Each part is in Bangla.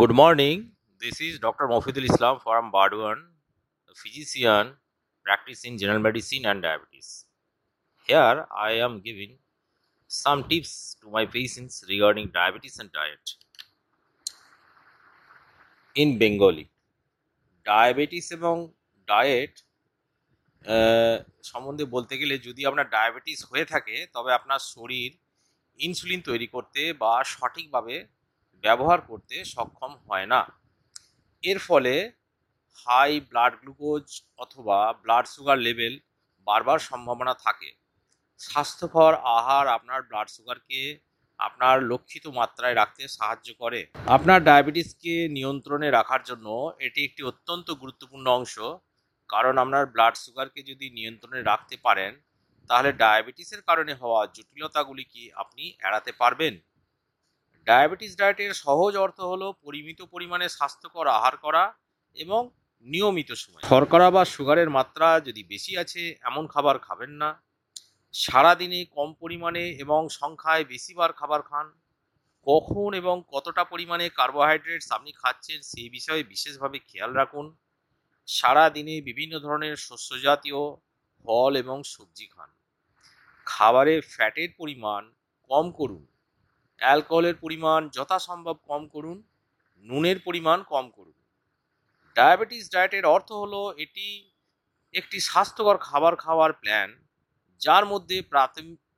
Good morning this is doctor Mofidul Islam from Burdwan physician practice in general medicine and diabetes here I am giving some tips to my patients regarding diabetes and diet in Bengali diabetes এবং ডায়েট সম্বন্ধে বলতে গেলে যদি আপনার ডায়াবেটিস হয়ে থাকে, তবে আপনার শরীর ইনসুলিন তৈরি করতে বা সঠিকভাবে ব্যবহার করতে সক্ষম হয় না। এর ফলে হাই ব্লাড গ্লুকোজ অথবা ব্লাড সুগার লেভেল বারবার সম্ভাবনা থাকে। স্বাস্থ্যকর আহার আপনার ব্লাড সুগারকে আপনার লক্ষিত মাত্রায় রাখতে সাহায্য করে। আপনার ডায়াবেটিসকে নিয়ন্ত্রণে রাখার জন্য এটি একটি অত্যন্ত গুরুত্বপূর্ণ অংশ। কারণ আপনার ব্লাড সুগারকে যদি নিয়ন্ত্রণে রাখতে পারেন, তাহলে ডায়াবেটিসের কারণে হওয়া জটিলতাগুলি কি আপনি এড়াতে পারবেন? ডায়াবেটিস ডায়েটের সহজ অর্থ হলো পরিমিত পরিমাণে স্বাস্থ্যকর আহার করা এবং নিয়মিত সময়। শর্করা বা সুগারের মাত্রা যদি বেশি আছে, এমন খাবার খাবেন না। সারাদিনে কম পরিমাণে এবং সংখ্যায় বেশিবার খাবার খান। কখন এবং কতটা পরিমাণে কার্বোহাইড্রেটস আপনি খাচ্ছেন সেই বিষয়ে বিশেষভাবে খেয়াল রাখুন। সারা দিনে বিভিন্ন ধরনের শস্য জাতীয় ফল এবং সবজি খান। খাবারে ফ্যাটের পরিমাণ কম করুন। অ্যালকোহলের পরিমাণ যথাসম্ভব কম করুন, নুনের পরিমাণ কম করুন। ডায়াবেটিস ডায়েটের অর্থ হলো এটি একটি স্বাস্থ্যকর খাবার খাওয়ার প্ল্যান যার মধ্যে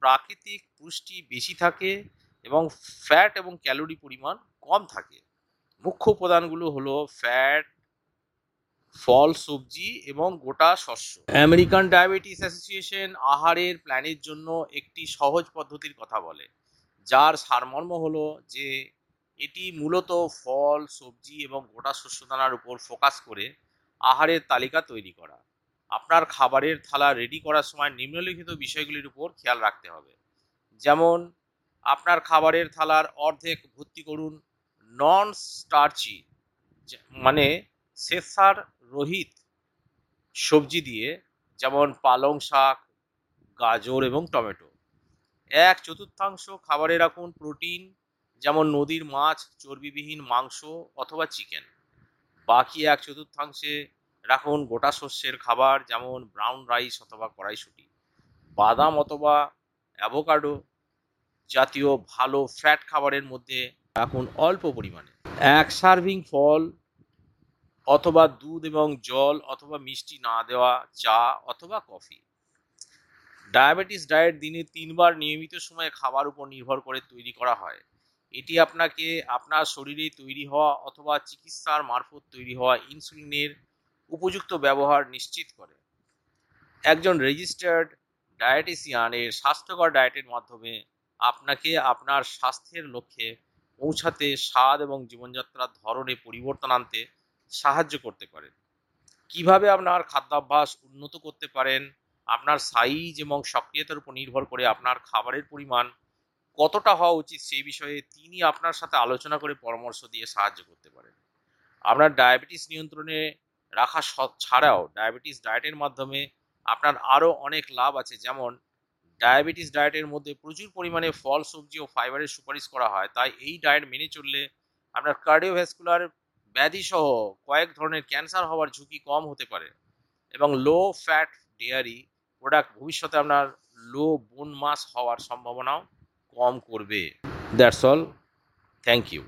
প্রাকৃতিক পুষ্টি বেশি থাকে এবং ফ্যাট এবং ক্যালোরি পরিমাণ কম থাকে। মুখ্য উপাদানগুলো হলো ফ্যাট ফল, সবজি এবং গোটা শস্য। আমেরিকান ডায়াবেটিস অ্যাসোসিয়েশন আহারের প্ল্যানের জন্য একটি সহজ পদ্ধতির কথা বলে। যার সারমর্ম হলো যে এটি মূলত ফল, সবজি এবং গোটা শস্যদানার উপর ফোকাস করে আহারের তালিকা তৈরি করা। আপনার খাবারের থালা রেডি করার সময় নিম্নলিখিত বিষয়গুলির উপর খেয়াল রাখতে হবে। যেমন, আপনার খাবারের থালার অর্ধেক ভর্তি করুন নন স্টার্চি মানে শেষার রোহিত সবজি দিয়ে, যেমন পালং শাক, গাজর এবং টমেটো। এক চতুর্থাংশ খাবারে রাখুন প্রোটিন, যেমন নদীর মাছ, চর্বিবিহীন মাংস অথবা চিকেন। বাকি এক চতুর্থাংশে রাখুন গোটা শস্যের খাবার, যেমন ব্রাউন রাইস অথবা কড়াইশুটি। বাদাম অথবা অ্যাভোকাডো জাতীয় ভালো ফ্যাট খাবারের মধ্যে রাখুন অল্প পরিমাণে। এক সার্ভিং ফল অথবা দুধ এবং জল অথবা মিষ্টি না দেওয়া চা অথবা কফি। ডায়াবেটিস ডায়েট দিনে তিনবার নিয়মিত সময়ে খাবার উপর নির্ভর করে তৈরি করা হয়। এটি আপনাকে আপনার শরীরে তৈরি হওয়া অথবা চিকিৎসার মারফত তৈরি হওয়া ইনসুলিনের উপযুক্ত ব্যবহার নিশ্চিত করে। একজন রেজিস্টার্ড ডায়েটিসিয়ান এর স্বাস্থ্যকর ডায়েটের মাধ্যমে আপনাকে আপনার স্বাস্থ্যের লক্ষ্যে পৌঁছাতে, স্বাদ এবং জীবনযাত্রার ধরনে পরিবর্তন আনতে সাহায্য করতে পারেন কীভাবে আপনার খাদ্যাভ্যাস উন্নত করতে পারেন? আপনার সাইজ এবং সক্রিয়তার উপর নির্ভর করে আপনার খাবারের পরিমাণ কতটা হওয়া উচিত সেই বিষয়ে তিনি আপনার সাথে আলোচনা করে পরামর্শ দিয়ে সাহায্য করতে পারেন। আপনার ডায়াবেটিস নিয়ন্ত্রণে রাখা ছাড়াও ডায়াবেটিস ডায়েটের মাধ্যমে আপনার আরও অনেক লাভ আছে। যেমন ডায়াবেটিস ডায়েটের মধ্যে প্রচুর পরিমাণে ফল, সবজি ও ফাইবারের সুপারিশ করা হয়। তাই এই ডায়েট মেনে চললে আপনার কার্ডিওভ্যাসকুলার ব্যাধি সহ কয়েক ধরনের ক্যান্সার হওয়ার ঝুঁকি কম হতে পারে এবং লো ফ্যাট ডেয়ারি প্রোডাক্ট ভবিষ্যতে আপনার লো বোন মাস হওয়ার সম্ভাবনাও কম করবে। That's all thank you